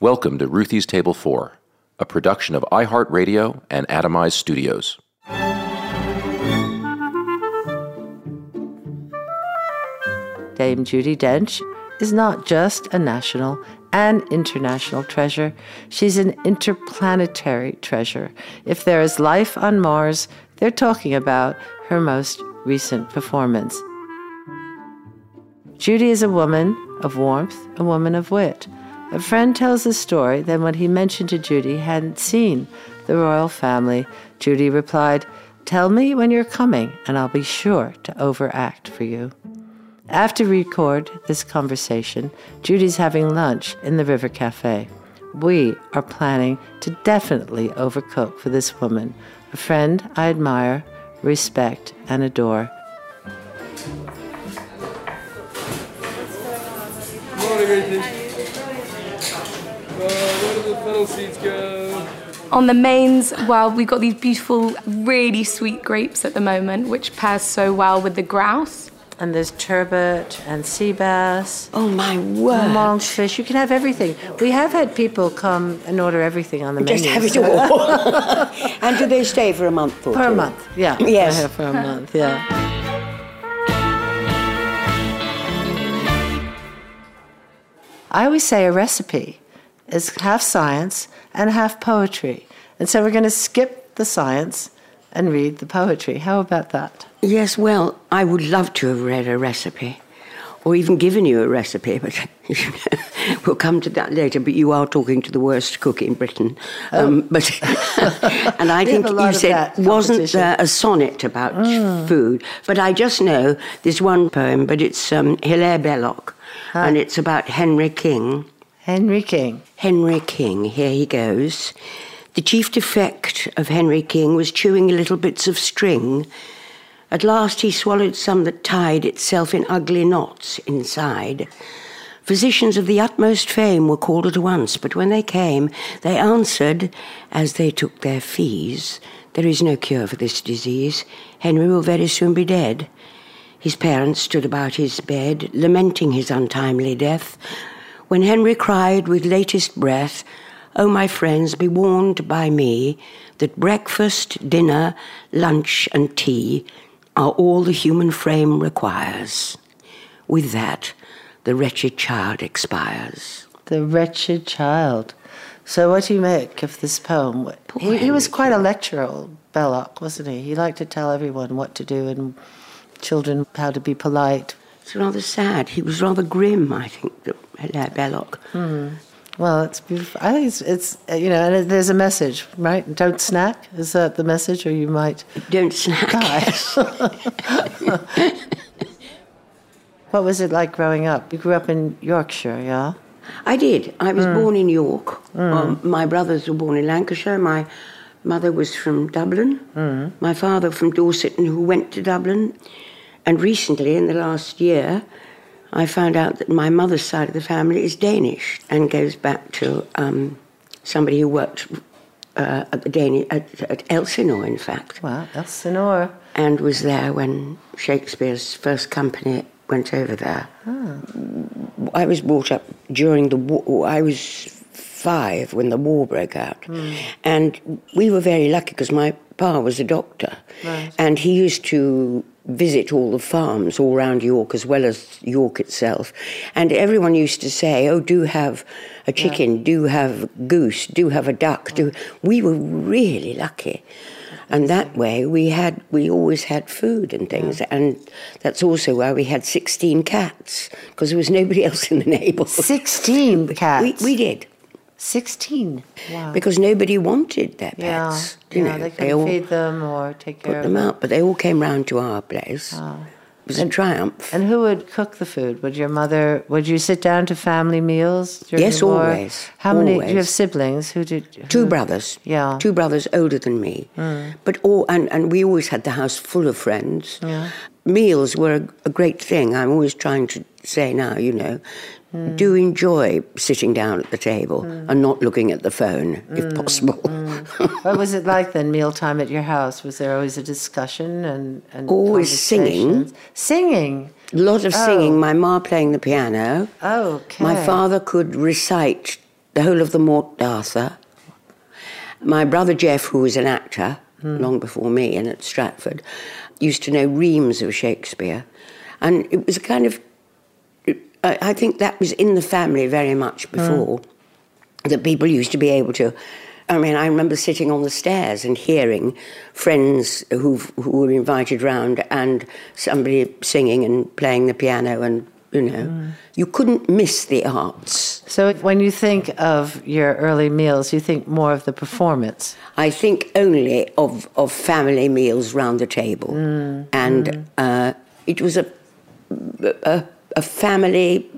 Welcome to Ruthie's Table 4, a production of iHeartRadio and Atomize Studios. Dame Judi Dench is not just a national and international treasure, she's an interplanetary treasure. If there is life on Mars, they're talking about her most recent performance. Judi is a woman of warmth, a woman of wit. A friend tells the story that when he mentioned to Judi he hadn't seen the royal family, Judi replied, Tell me when you're coming, and I'll be sure to overact for you. After we record this conversation, Judi's having lunch in the River Cafe. We are planning to definitely overcook for this woman, a friend I admire, respect, and adore. Morning, Ruthie. Uh, where do the fennel seeds go? On the mains, well, we've got these beautiful, really sweet grapes at the moment, which pairs so well with the grouse. And there's turbot and sea bass. Oh my word! Monkfish. You can have everything. We have had people come and order everything on the menu. Just have it all. and do they stay for a month or Per two? month, yeah. Yes. Yeah, For a month, yeah. I always say a recipe is half science and half poetry. And so we're going to skip the science and read the poetry. How about that? Yes, well, I would love to have read a recipe or even given you a recipe, but we'll come to that later. But you are talking to the worst cook in Britain. Um, but and I think have a lot you said wasn't there a sonnet about food? But I just know this one poem, but it's um, Hilaire Belloc, and it's about Henry King. Henry King. Henry King, here he goes. The chief defect of Henry King was chewing little bits of string. At last he swallowed some that tied itself in ugly knots inside. Physicians of the utmost fame were called at once, but when they came, they answered, as they took their fees, There is no cure for this disease. Henry will very soon be dead. His parents stood about his bed, lamenting his untimely death, when Henry cried with latest breath, O my friends, be warned by me that breakfast, dinner, lunch, and tea are all the human frame requires. With that, the wretched child expires. The wretched child. So, what do you make of this poem? He, he was quite a lecturer, Belloc, wasn't he? He liked to tell everyone what to do and children how to be polite. It's rather sad. He was rather grim, I think, Hilaire Belloc. Well, it's beautiful. I think it's, it's uh, you know, and there's a message, right? Don't snack. Is that the message, or you might Don't snack. die? what was it like growing up? You grew up in Yorkshire, yeah? I did. I was born in York. Um, my brothers were born in Lancashire. My mother was from Dublin. My father from Dorset, and who went to Dublin. And recently, in the last year, I found out that my mother's side of the family is Danish and goes back to um, somebody who worked uh, at the Danish at, at Elsinore, in fact, Well, Elsinore. and was there when Shakespeare's first company went over there. I was brought up during the war. I was five when the war broke out, and we were very lucky because my pa was a doctor, and he used to visit all the farms all round York as well as York itself. And everyone used to say, oh, do have a chicken, do have goose, do have a duck. Do. Mm. We were really lucky. And that way we had we always had food and things. And that's also why we had 16 cats, because there was nobody else in the neighbourhood. 16 We, cats. we did. 16. Wow. Because nobody wanted their yeah. pets. you yeah, know, they couldn't all feed them or take care put of them them. out, but they all came round to our place. Ah. It was a triumph. And who would cook the food? Would your mother? Would you sit down to family meals? during Yes, the war? always, How many? Do you have siblings? Who did? Who, Two brothers. Yeah. Two brothers older than me. Hmm. But all and, and we always had the house full of friends. Yeah. Meals were a, great thing. I'm always trying to say now, you know, do enjoy sitting down at the table and not looking at the phone if mm, possible. Mm. What was it like then? Mealtime at your house? Was there always a discussion and, and Always singing. Singing. A lot of singing, oh. my ma playing the piano. Oh, okay. My father could recite the whole of the Morte d'Arthur. My brother Jeff, who was an actor hmm. long before me and at Stratford, used to know reams of Shakespeare. And it was a kind of, I think that was in the family very much mm. before, that people used to be able to. I mean, I remember sitting on the stairs and hearing friends who who were invited round and somebody singing and playing the piano, and you know, mm. you couldn't miss the arts. So when you think of your early meals, you think more of the performance. I think only of, of family meals round the table. Mm. and mm. Uh, it was a, a, a family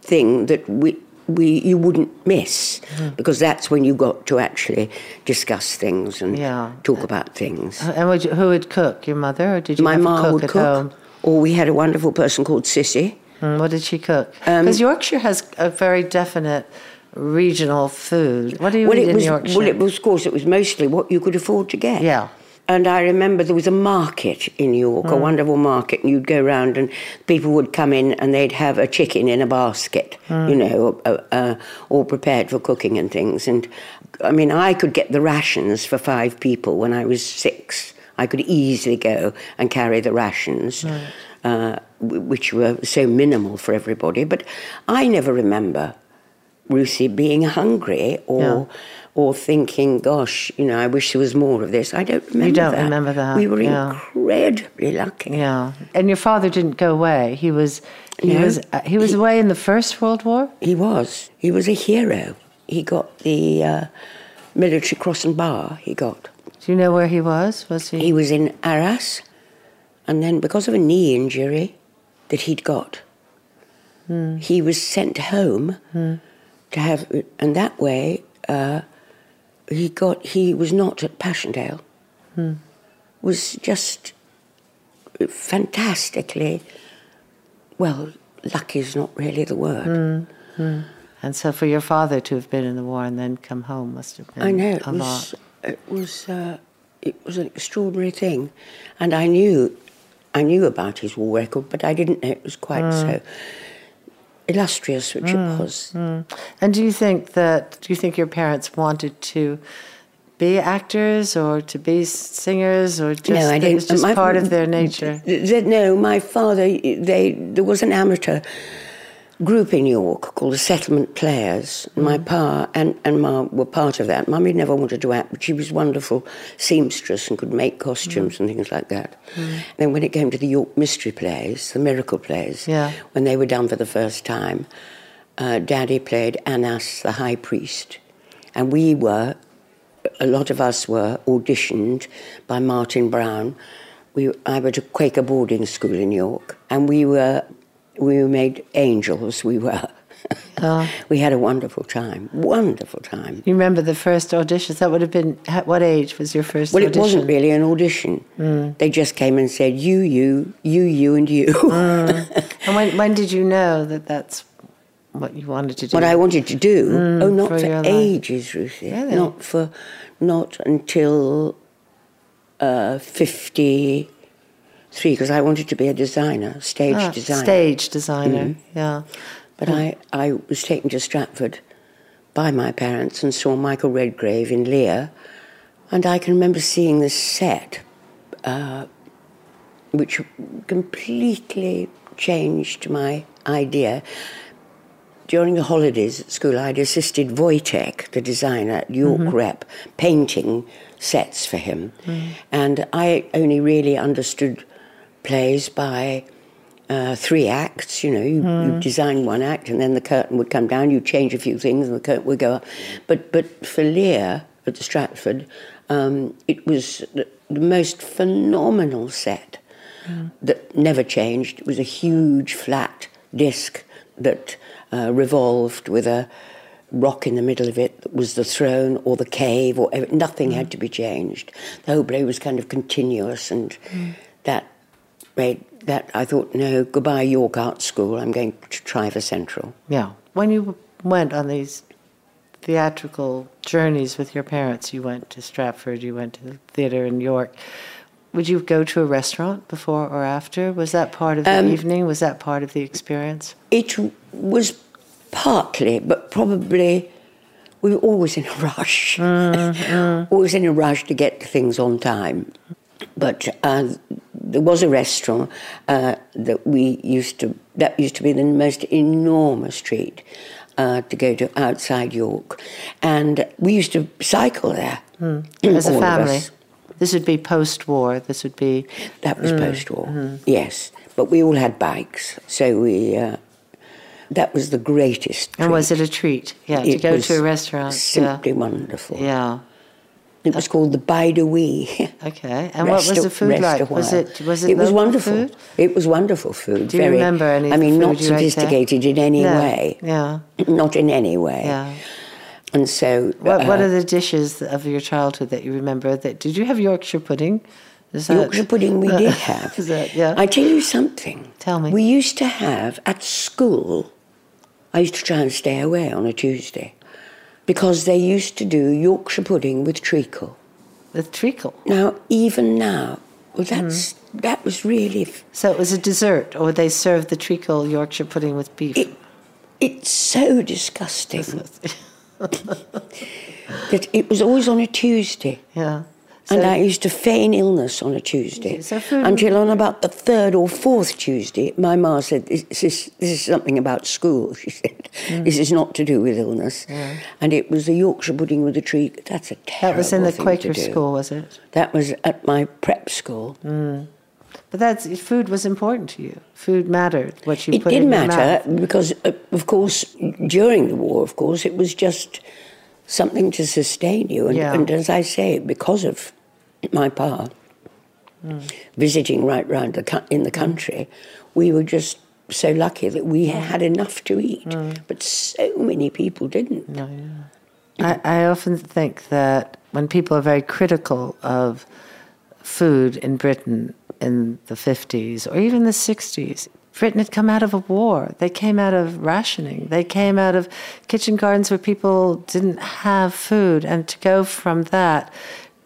thing that we, we, you wouldn't miss because that's when you got to actually discuss things and Yeah. talk about things. Uh, and would you, who would cook? Your mother, or did you My a cook would at cook, home? or we had a wonderful person called Sissy. Mm, what did she cook? Um, Because Yorkshire has a very definite regional food. What do you well, eat it in was, Yorkshire? Well, it was, of course, it was mostly what you could afford to get. Yeah. And I remember there was a market in York, Hmm. a wonderful market, and you'd go round and people would come in and they'd have a chicken in a basket, Hmm. you know, uh, uh, all prepared for cooking and things. And I mean, I could get the rations for five people when I was six. I could easily go and carry the rations, Hmm. Uh, which were so minimal for everybody. But I never remember Ruthie being hungry or Yeah. or thinking, gosh, you know, I wish there was more of this. I don't remember You don't that. remember that, We were yeah. incredibly lucky. yeah. And your father didn't go away. He was he No. was uh, he was away in the First World War. He was. He was a hero. He got the uh, military cross and bar. He got. Do you know where he was? Was he? He was in Arras, and then because of a knee injury that he'd got, Hmm. he was sent home to have, and that way uh, he got. He was not at Passchendaele. Hmm. Was just fantastically. Well, lucky is not really the word. and so for your father to have been in the war and then come home must have been I know it a was. lot. It was. Uh, it was an extraordinary thing, and I knew, I knew about his war record, but I didn't know it was quite Mm. so illustrious, which it was. And do you think that do you think your parents wanted to be actors or to be singers or just no, I it didn't. was just my- part of their nature? no, my father. They there was an amateur group in York called the Settlement Players. Mm. My pa and, and ma were part of that. Mummy never wanted to act, but she was a wonderful seamstress and could make costumes mm. and things like that. Mm. Then when it came to the York Mystery Plays, the Miracle Plays, Yeah. when they were done for the first time, uh, Daddy played Annas, the High Priest, and we were a lot of us were auditioned by Martin Browne. We, I went to Quaker boarding school in York, and we were we were made angels. We were. Ah. we had a wonderful time. Wonderful time. You remember the first auditions? That would have been at what age was your first Well, it wasn't really an audition. Hmm. They just came and said, "You, you, you, you, and you." Hmm. And when when did you know that that's what you wanted to do? what I wanted to do. Hmm, oh, not for for, ages, Ruthie. Really? Not for, not until uh, fifty-three, because I wanted to be a designer, stage Ah, designer. Stage designer. Yeah. But I, I was taken to Stratford by my parents and saw Michael Redgrave in Lear, and I can remember seeing this set uh, which completely changed my idea. During the holidays at school, I'd assisted Wojtek, the designer at York Rep, painting sets for him. And I only really understood plays by uh, three acts. You know, you, you design one act, and then the curtain would come down. You change a few things, and the curtain would go up. But but for Lear at Stratford, um, it was the, the most phenomenal set that never changed. It was a huge flat disc that uh, revolved with a rock in the middle of it that was the throne or the cave or nothing had to be changed. The whole play was kind of continuous, and that made that I thought, no, goodbye York Art School. I'm going to try for Central. Yeah. When you went on these theatrical journeys with your parents, you went to Stratford, you went to the theater in York. Would you go to a restaurant before or after? Was that part of the Um, evening? Was that part of the experience? It was partly, but probably we were always in a rush. always in a rush to get things on time. But uh, there was a restaurant uh, that we used to, that used to be the most enormous treat uh, to go to outside York. And we used to cycle there. As a family? This would be post war. This would be. That was post war, yes. But we all had bikes, so we. Uh, that was the greatest. And was it a treat? Yeah, to go to a restaurant. Simply wonderful. Yeah. It was called the Wee. Okay. And what was the food like? Was it was it, It was wonderful. food? It was wonderful food. Do you very, remember any I mean, not you ate there? sophisticated in any No. way. Yeah. Not in any way. Yeah. And so. What What uh, are the dishes of your childhood that you remember? That did you have Yorkshire pudding? Is that- Yorkshire pudding we did have. Is that yeah? I tell you something. Tell me. We used to have at school. I used to try and stay away on a Tuesday because they used to do Yorkshire pudding with treacle. with treacle. Now, even now, well, Mm-hmm. that's that was really. So it was a dessert, or they served the treacle Yorkshire pudding with beef. It, it's so disgusting that it was always on a Tuesday. yeah. And I used to feign illness on a Tuesday. So Until on about the third or fourth Tuesday, my ma said, This is, this is something about school, she said. Mm. This is not to do with illness. And it was the Yorkshire pudding with a tree. That's a terrible that was in the Quaker school, was it? That was at my prep school. But that's food was important to you. Food mattered. What you It put did in matter because, uh, of course, during the war, of course, it was just something to sustain you. And, Yeah. and as I say, because of my pa Hmm. visiting right round the, in the country, we were just so lucky that we Hmm. had enough to eat. But so many people didn't. I, I often think that when people are very critical of food in Britain in the 50s or even the 60s, Britain had come out of a war. They came out of rationing. They came out of kitchen gardens where people didn't have food. And to go from that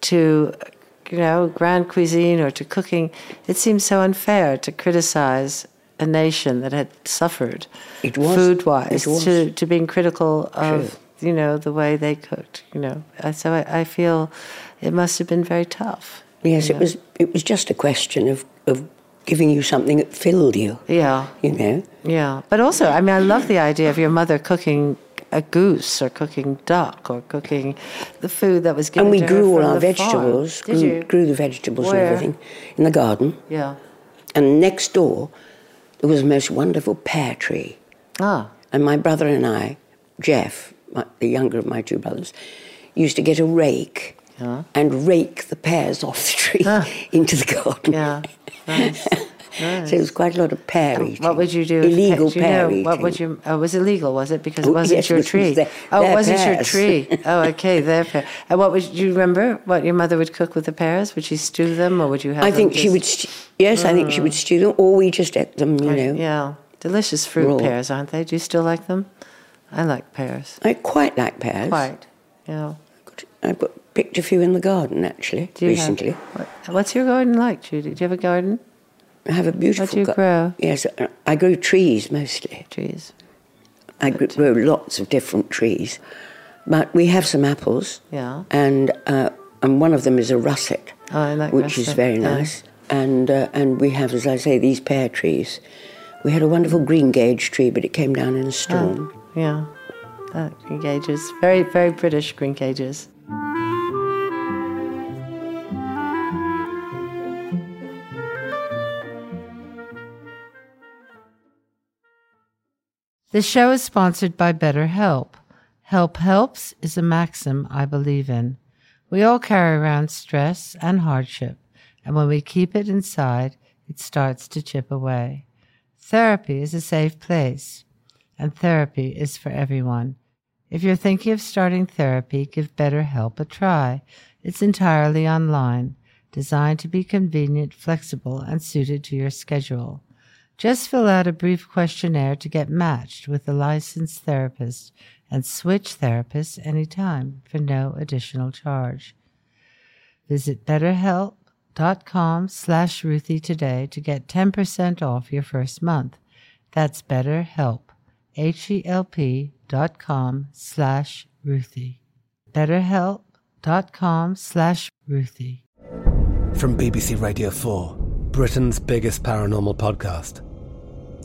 to, you know, grand cuisine or to cooking, it seems so unfair to criticize a nation that had suffered food wise to, to being critical of True. you know the way they cooked you know so I, I feel it must have been very tough Yes, it was. It was just a question of, of giving you something that filled you. yeah You know. yeah but also i mean i love the idea of your mother cooking a goose or cooking duck or cooking the food that was given And we grew all our farm. vegetables. Did grew, you? grew the vegetables Where? and everything in the garden. yeah And next door, there was a most wonderful pear tree. ah And my brother and I, Jeff, my, the younger of my two brothers, used to get a rake Yeah. and rake the pears off the tree Ah. into the garden. yeah nice. So it was quite a lot of pear eating. What would you do? if- Illegal do you pear know, eating. What would you? Oh, it was illegal, was it? Because it wasn't yes, your it was tree. their- oh, it wasn't your tree. Oh, okay, their pear. And what would do you remember? What your mother would cook with the pears? Would she stew them, or would you have? I think she would. St- yes, I think she would mm. stew them, or we just ate them. You know. Yeah, delicious fruit Raw. pears, aren't they? Do you still like them? I like pears. I quite like pears. Quite. Yeah. I've got picked a few in the garden actually have- recently. what, what's your garden like, Judi? Do you have a garden? I have a beautiful. Garden. Do you grow? Yes, I grow trees mostly. Trees. I gr- grow lots of different trees, but we have some apples. Yeah. And uh, and one of them is a russet, Oh, I like which is russet, very yeah. nice. and uh, and we have, as I say, these pear trees. We had a wonderful green gage tree, but it came down in a storm. Yeah. Uh, green gages. Very, very British green gages. The show is sponsored by BetterHelp. Help helps is a maxim I believe in. We all carry around stress and hardship, and when we keep it inside, it starts to chip away. Therapy is a safe place, and therapy is for everyone. If you're thinking of starting therapy, give BetterHelp a try. It's entirely online, designed to be convenient, flexible, and suited to your schedule. Just fill out a brief questionnaire to get matched with a licensed therapist and switch therapists anytime for no additional charge. Visit betterhelp.com slash Ruthie today to get 10% off your first month. That's betterhelp, H-E-L-P dot com slash Ruthie. betterhelp.com slash Ruthie. From BBC Radio 4, Britain's biggest paranormal podcast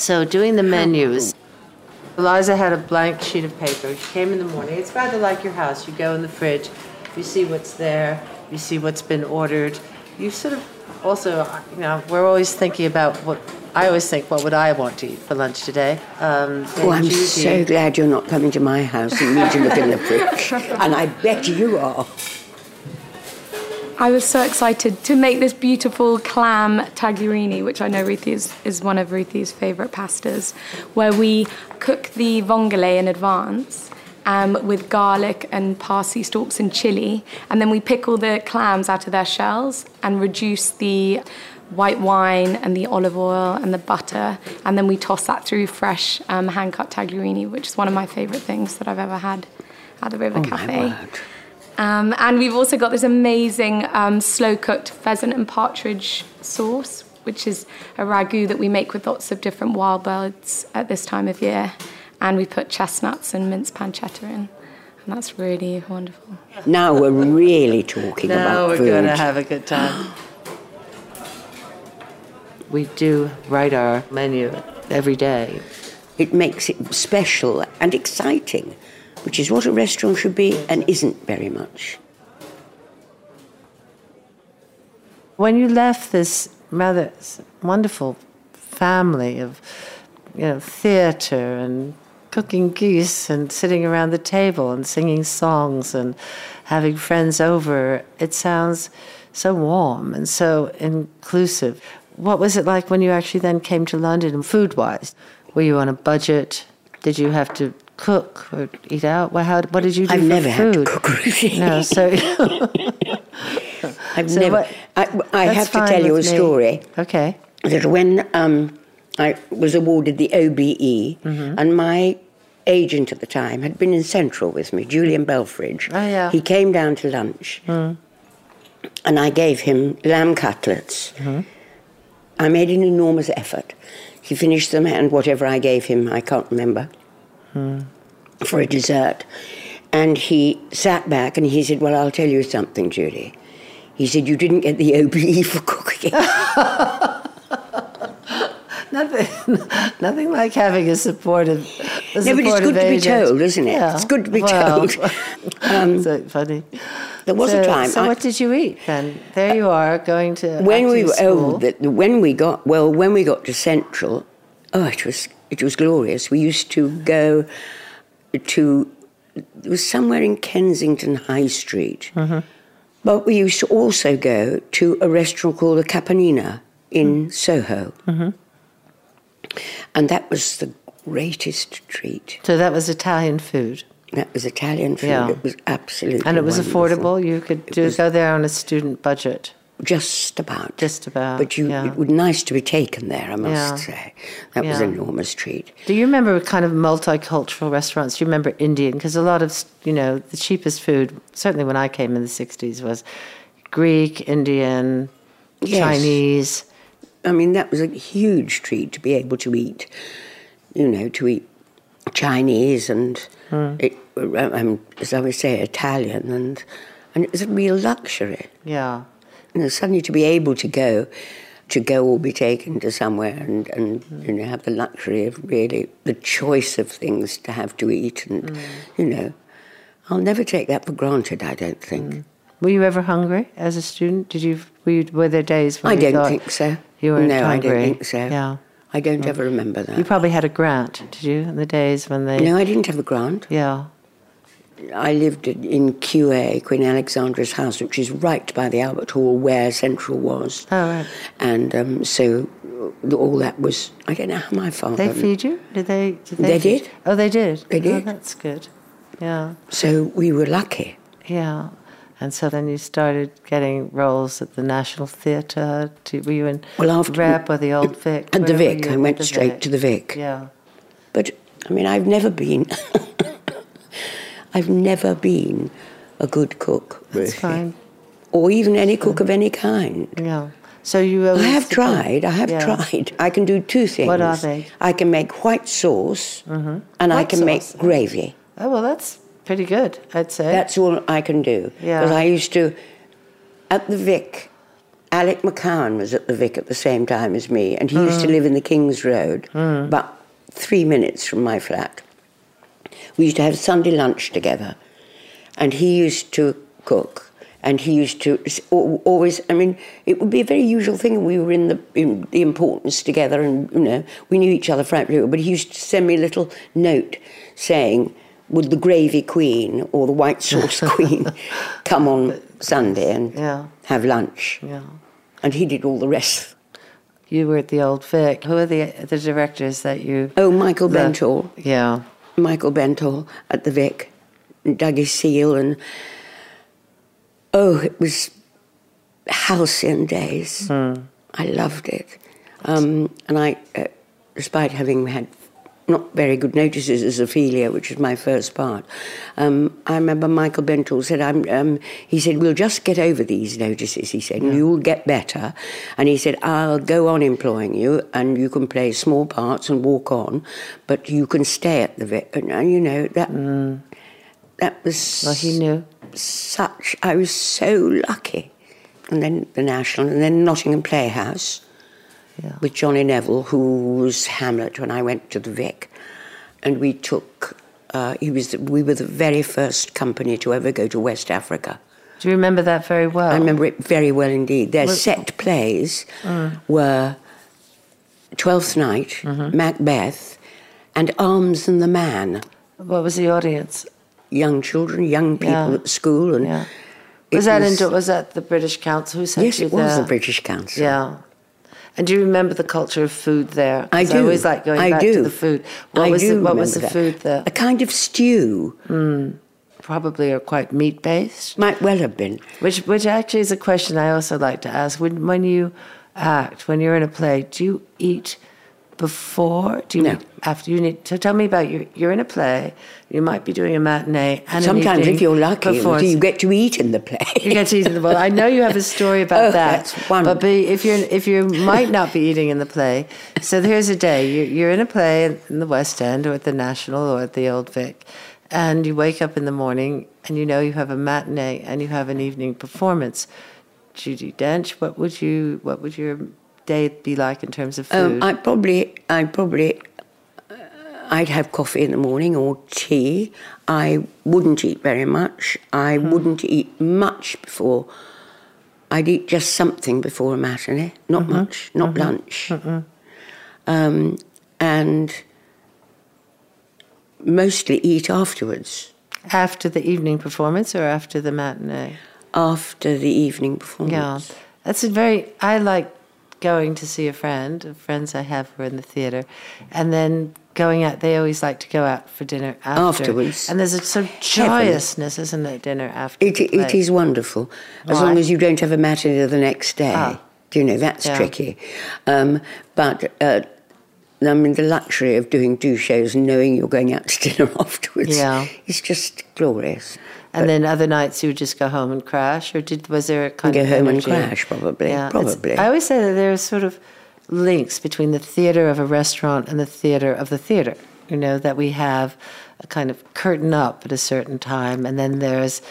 So, doing the menus, Eliza had a blank sheet of paper. She came in the morning. It's rather like your house. You go in the fridge, you see what's there, you see what's been ordered. You sort of also, you know, we're always thinking about what I always think, what would I want to eat for lunch today? Um, Oh, I'm Judi- so glad you're not coming to my house and me to look in the fridge. And I bet you are. I was so excited to make this beautiful clam tagliarini, which I know Ruthie is, is one of Ruthie's favourite pastas, where we cook the vongole in advance um, with garlic and parsley stalks and chili, and then we pickle the clams out of their shells and reduce the white wine and the olive oil and the butter, and then we toss that through fresh um, hand-cut tagliarini, which is one of my favourite things that I've ever had at the River Oh, Cafe. Word. Um, and we've also got this amazing um, slow cooked pheasant and partridge sauce, which is a ragu that we make with lots of different wild birds at this time of year. And we put chestnuts and minced pancetta in. And that's really wonderful. Now we're really talking Now about we're food. going to have a good time. we do write our menu every day. It makes it special and exciting, which is what a restaurant should be and isn't very much. When you left this rather wonderful family of, you know, theater and cooking geese and sitting around the table and singing songs and having friends over, it sounds so warm and so inclusive. What was it like when you actually then came to London, and food wise? Were you on a budget? Did you have to cook or eat out? Well, how, what did you do I've never had to food? cook, Ruthie. No, so I've So never. what- I, I have to tell you a me. story. Okay. That when um, I was awarded the OBE, Mm-hmm. and my agent at the time had been in Central with me, Julian Belfrage. Oh, yeah. He came down to lunch, Mm. and I gave him lamb cutlets. Mm-hmm. I made an enormous effort. He finished them, and whatever I gave him, I can't remember, Hmm. for a dessert. And he sat back and he said, Well, I'll tell you something, Judi. He said, You didn't get the OBE for cooking. Nothing, nothing like having a supportive. A No, but it's supportive good to be told, isn't it? Yeah. It's good to be well, told. Um, so funny. there was so, a time. So I- what did you eat then? There you are going to when we were school. oh, the- when we got well, when we got to Central, oh, it was it was glorious. We used to go to it was somewhere in Kensington High Street, Mm-hmm. but we used to also go to a restaurant called the Capannina in Soho, Mm-hmm. and that was the greatest treat. So that was Italian food, That was Italian food. Yeah. It was absolutely and it was wonderful. affordable. You could do, was- go there on a student budget. Just about. Just about. But you, yeah. it was nice to be taken there, I must Yeah. say. That was an enormous treat. Do you remember kind of multicultural restaurants? Do you remember Indian? Because a lot of, you know, the cheapest food, certainly when I came in the 60s, was Greek, Indian, Yes. Chinese. I mean, that was a huge treat to be able to eat, you know, to eat Chinese and, Hmm. it, um, as I would say, Italian, and and it was a real luxury. Yeah. You know, suddenly to be able to go, to go or be taken to somewhere and, and you know have the luxury of really the choice of things to have to eat, and mm. you know, I'll never take that for granted. I don't think. Mm. Were you ever hungry as a student? Did you, were, you, were there days when I don't think so. You were no, hungry? I don't think so. Yeah. I don't mm. ever remember that. You probably had a grant, did you, in the days when they. No, I didn't have a grant. Yeah. I lived in QA, Queen Alexandra's house, which is right by the Albert Hall where Central was. Oh, right. And um, so uh, all that was, I don't know how my father. They feed you? Did they? Did They feed- did. Oh, they did. They did. Oh, did. that's good. Yeah. So we were lucky. Yeah. And so then you started getting roles at the National Theatre. Were you in Well, after- Rep or the Old Vic? At the Vic. I went straight Vic. to the Vic. Yeah. But I mean, I've never been. I've never been a good cook, really. Fine. Or even any cook of any kind. Yeah. So you. I have tried. I have Yeah. tried. I can do two things. What are they? Mm-hmm. I can make white sauce, and I can sauce. make gravy. Oh well, that's pretty good. I'd say. That's all I can do. Yeah. Because I used to, at the Vic, Alec McCowen was at the Vic at the same time as me, and he used to Mm. live in the King's Road, about three minutes from my flat. We used to have Sunday lunch together, and he used to cook. And he used to always. I mean, it would be a very usual thing. We were in the in the importance together, and you know, we knew each other frankly. But he used to send me a little note saying, "Would the gravy queen or the white sauce queen come on Sunday and Yeah. have lunch?" Yeah. And he did all the rest. You were at the Old Vic. Who are the the directors that you? Oh, Michael Benthall. Yeah. Michael Benthall at the Vic, and Dougie Seale, and oh, it was halcyon days. Hmm. I loved it, um, and I, uh, despite having had not very good notices as Ophelia, which was my first part, um, I remember Michael Benthall said, I'm, um, he said, we'll just get over these notices, he said, and you'll get better. And he said, I'll go on employing you, and you can play small parts and walk on, but you can stay at the Vic. And, uh, you know, that, that was Well, he knew. such, I was so lucky. And then the National, and then Nottingham Playhouse Yeah. with Johnny Neville, who was Hamlet when I went to the Vic. And we took, uh, he was, we were the very first company to ever go to West Africa. Do you remember that very well? I remember it very well indeed. Their Well- set plays were Twelfth Night, Macbeth, and Arms and the Man. What was the audience? Young children, young people Yeah. at school, and Yeah. Was that in, was that the British Council who sent yes, you it was there? the British Council. Yeah. And do you remember the culture of food there? I do. I always like going I back do. to the food. What I was do the, what was the that. food there? A kind of stew. Hmm. Probably are quite meat based. Might well have been. Which which actually is a question I also like to ask. When when you act, when you're in a play, do you eat before? Do you No. after? You need so tell me about you. You're in a play. You might be doing a matinee and Sometimes, evening if you're lucky, performance. you get to eat in the play. You get to eat in the well. I know you have a story about Oh, that. that's. But be, if you're if you might not be eating in the play, so here's a day you're, you're in a play in the West End or at the National or at the Old Vic, and you wake up in the morning and you know you have a matinee and you have an evening performance. Judi Dench, what would you what would your day be like in terms of food? Um, I probably, I probably, uh, I'd have coffee in the morning or tea. I wouldn't eat very much. I Hmm. wouldn't eat much before. I'd eat just something before a matinee, not Mm-hmm. much, not lunch. Um, and mostly eat afterwards, after the evening performance or after the matinee? after the evening performance. Yeah, that's a very. I like going to see a friend, friends I have who are in the theater, and then going out. They always like to go out for dinner after. Afterwards. And there's a sort of joyousness, isn't it, dinner after? It, play? is wonderful, as Why? long as you don't have a matinee the next day. Ah. Do you know that's Yeah. tricky? Um, but uh, I mean, the luxury of doing two shows and knowing you're going out to dinner afterwards Yeah. is just glorious. And then other nights you would just go home and crash, or did was there a kind Go of home and crash, probably, it's- probably. I always say that there are sort of links between the theater of a restaurant and the theater of the theater. You know that we have a kind of curtain up at a certain time, and then there's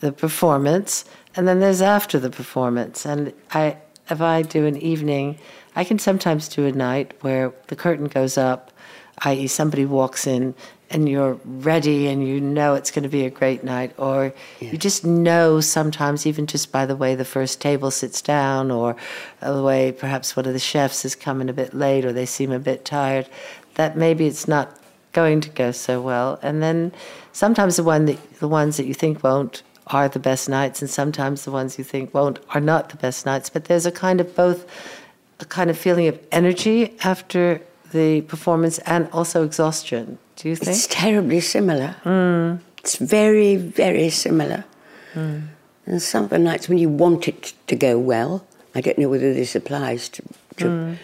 the performance, and then there's after the performance. And I, if I do an evening, I can sometimes do a night where the curtain goes up, i.e., somebody walks in and you're ready and you know it's going to be a great night, or you just know sometimes, even just by the way the first table sits down, or the way perhaps one of the chefs is coming a bit late, or they seem a bit tired, that maybe it's not going to go so well. And then sometimes the one that the ones that you think won't are the best nights, and sometimes the ones you think won't are not the best nights. But there's a kind of both a kind of feeling of energy after the performance and also exhaustion. Do you think? It's terribly similar. It's very, very similar. And some of the nights when you want it to go well, I don't know whether this applies to. to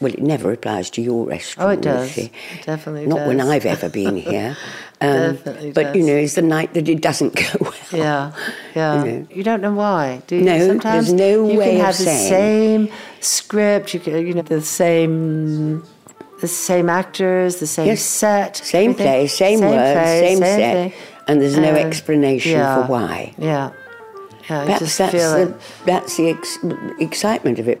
Well, it never applies to your restaurant. Oh, it does. It definitely Not when. I've ever been here. Um, Definitely but you know, it's the night that it doesn't go well. Yeah, yeah. You know. You don't know why, do you? No, there's Sometimes no you way can have the same script. You can, you know, the same, the same actors, the same Yes, set, Same everything. play, same, words, play, same, set, thing. and there's no Uh, explanation yeah, for why. Yeah, yeah. Perhaps just that's feel the, it. that's the ex- excitement of it.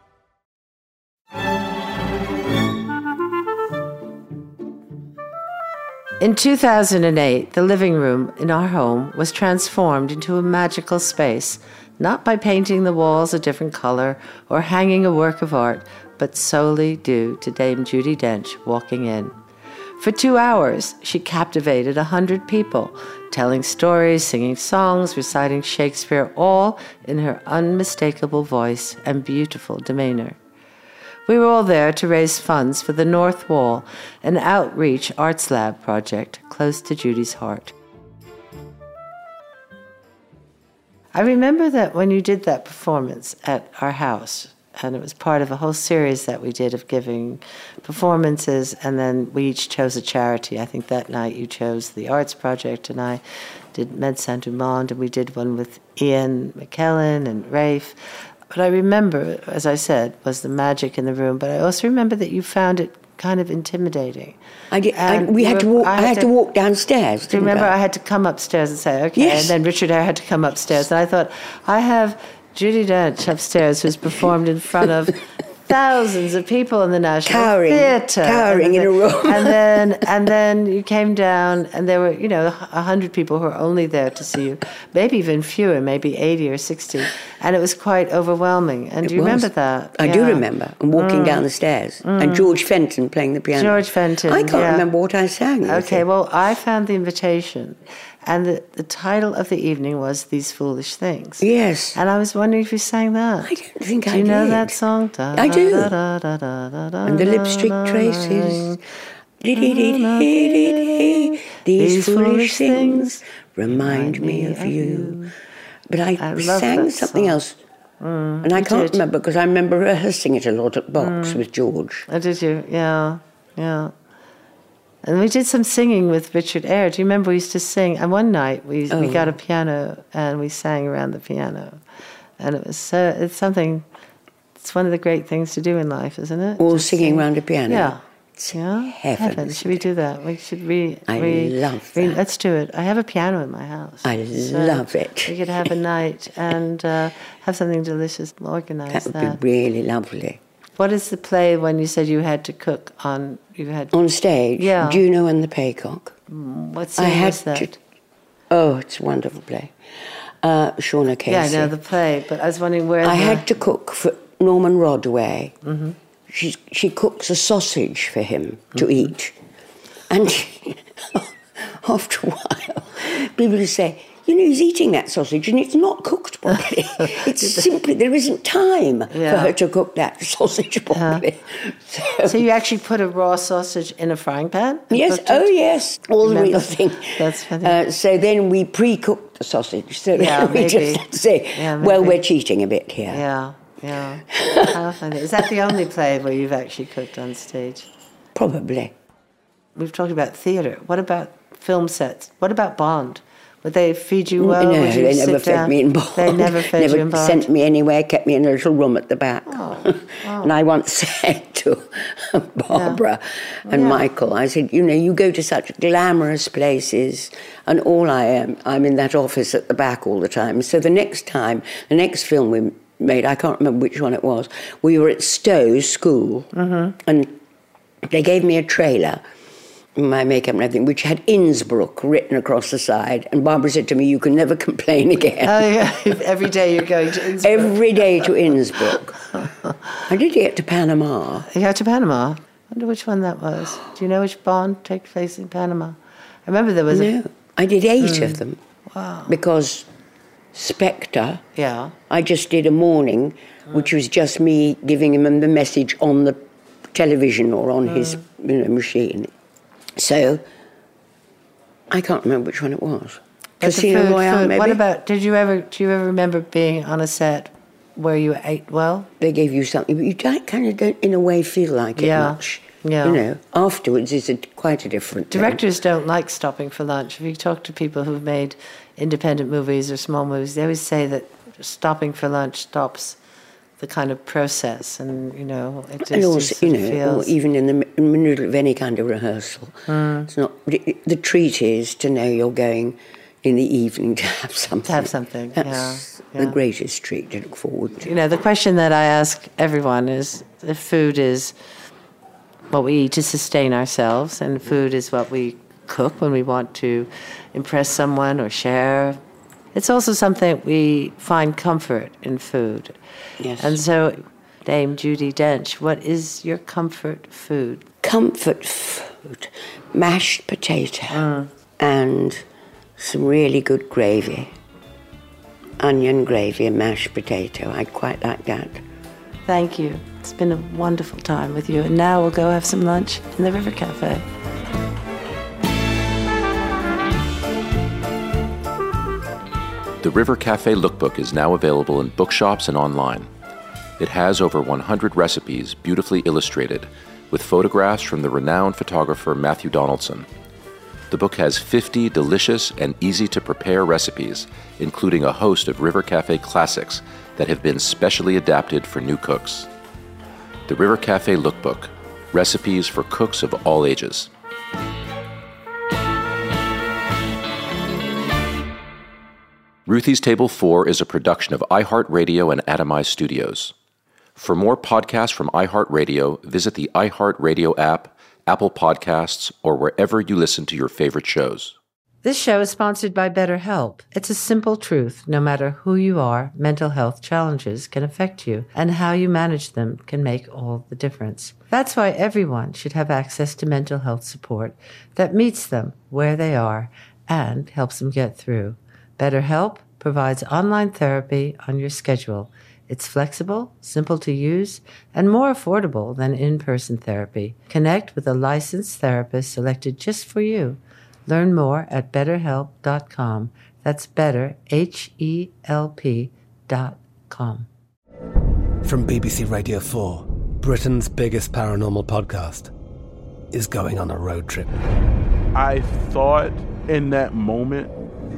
In 2008, the living room in our home was transformed into a magical space, not by painting the walls a different color or hanging a work of art, but solely due to Dame Judi Dench walking in. For two hours, she captivated a hundred people, telling stories, singing songs, reciting Shakespeare, all in her unmistakable voice and beautiful demeanor. We were all there to raise funds for the North Wall, an outreach arts lab project close to Judi's heart. I remember that when you did that performance at our house, and it was part of a whole series that we did of giving performances, and then we each chose a charity. I think that night you chose the Arts Project, and I did Med Saint Dumont, and we did one with Ian McKellen and Rafe. But I remember, as I said, was the magic in the room. But I also remember that you found it kind of intimidating. I did, I, we had to walk. I, had to, walk downstairs. do you remember I? I had to come upstairs and say, okay. Yes. And then Richard Eyre had to come upstairs. And I thought, I have Judi Dench upstairs who's performed in front of thousands of people in the National Cowering- Theatre. cowering and in a then- room. and then and then you came down and there were, you know, a hundred people who were only there to see you. Maybe even fewer, maybe eighty or sixty. And it was quite overwhelming. And do you was. remember that? I do Yeah. remember. And walking mm. down the stairs. And mm. George Fenton playing the piano. George Fenton. I can't yeah. remember what I sang. Okay, well, I found the invitation, and the, the title of the evening was These Foolish Things. Yes. And I was wondering if you sang that. I don't think Do I did. Do you know that song? I do. And the lipstick traces. These, foolish things remind me of you. But I, I sang something song. else. Mm, and I can't did. remember because I remember rehearsing it a lot at Box Mm. with George. Oh, did you? Yeah, yeah. And we did some singing with Richard Eyre. Do you remember we used to sing? And one night we we Oh. got a piano and we sang around the piano, and it was so it's something. It's one of the great things to do in life, isn't it? All Just singing sing. round a piano. Yeah. yeah. heaven, Should we do that? We should re. I re, love re- Let's do it. I have a piano in my house. I So love it. We could have a night and uh, have something delicious. organized. That that. would be really lovely. What is the play when you said you had to cook on? You had On stage, Yeah. Juno and the Paycock. What I had that? to- oh, it's a wonderful play. Uh, Sean O'Casey. Yeah, I know the play, but I was wondering where. I the, had to cook for Norman Rodway. Mm-hmm. She, she cooks a sausage for him to Mm-hmm. eat. And after a while, people say, you know, he's eating that sausage and it's not cooked properly. it's simply, there isn't time for her to cook that sausage properly. So you actually put a raw sausage in a frying pan? Yes, oh yes, all the real thing. That's funny. Uh, so then we pre-cooked the sausage. So Yeah, we maybe. just say, Yeah, well, we're cheating a bit here. Yeah, yeah. How funny. Is that the only play where you've actually cooked on stage? Probably. We've talked about theatre. What about film sets? What about Bond? Would they feed you well? no, they never fed down? me in Bond. They never fed never you in Bond. sent me anywhere, kept me in a little room at the back. and I once said to Barbara and Yeah. Michael, I said, you know, you go to such glamorous places, and all I am, I'm in that office at the back all the time. So the next time, the next film we made, I can't remember which one it was, we were at Stowe School, Mm-hmm. and they gave me a trailer my makeup and everything, which had Innsbruck written across the side. And Barbara said to me, You can never complain again. Oh, yeah. Every day you're going to Innsbruck. Every day to Innsbruck. I did get to Panama. You got to Panama. I wonder which one that was. Do you know which Bond took place in Panama? I remember there was a. No, I did eight Hmm. of them. Wow. Because Spectre, Yeah. I just did a morning, which was just me giving him the message on the television or on his Hmm. you know, machine. So I can't remember which one it was. But Casino food- Royale, food- maybe. What about? Did you ever? Do you ever remember being on a set where you ate well? they gave you something, but you don't, kind of don't, in a way, feel like it Yeah, much. yeah. You know, afterwards is a, quite a different thing. Directors don't like stopping for lunch. If you talk to people who've made independent movies or small movies, they always say that stopping for lunch stops the kind of process, and you know, it just, and also, you know, feels. even in the mi- middle of any kind of rehearsal, Mm. it's not. The, treat is to know you're going in the evening to have something. To have something, That's yeah, the greatest treat to look forward to. You know, the question that I ask everyone is if food is what we eat to sustain ourselves, and food is what we cook when we want to impress someone or share. It's also something we find comfort in food. Yes. And so, Dame Judi Dench, what is your comfort food? Comfort food, mashed potato, Mm. and some really good gravy. Onion gravy and mashed potato. I quite like that. Thank you. It's been a wonderful time with you. And now we'll go have some lunch in the River Cafe. The River Cafe Lookbook is now available in bookshops and online. It has over 100 recipes beautifully illustrated with photographs from the renowned photographer Matthew Donaldson. The book has 50 delicious and easy to prepare recipes, including a host of River Cafe classics that have been specially adapted for new cooks. The River Cafe Lookbook Recipes for Cooks of All Ages. Ruthie's Table 4 is a production of iHeartRadio and Atomize Studios. For more podcasts from iHeartRadio, visit the iHeartRadio app, Apple Podcasts, or wherever you listen to your favorite shows. This show is sponsored by BetterHelp. It's a simple truth. No matter who you are, mental health challenges can affect you, and how you manage them can make all the difference. That's why everyone should have access to mental health support that meets them where they are and helps them get through. BetterHelp provides online therapy on your schedule. It's flexible, simple to use, and more affordable than in person therapy. Connect with a licensed therapist selected just for you. Learn more at betterhelp.com. That's better, H E L P dot com. From BBC Radio 4, Britain's biggest paranormal podcast is going on a road trip. I thought in that moment,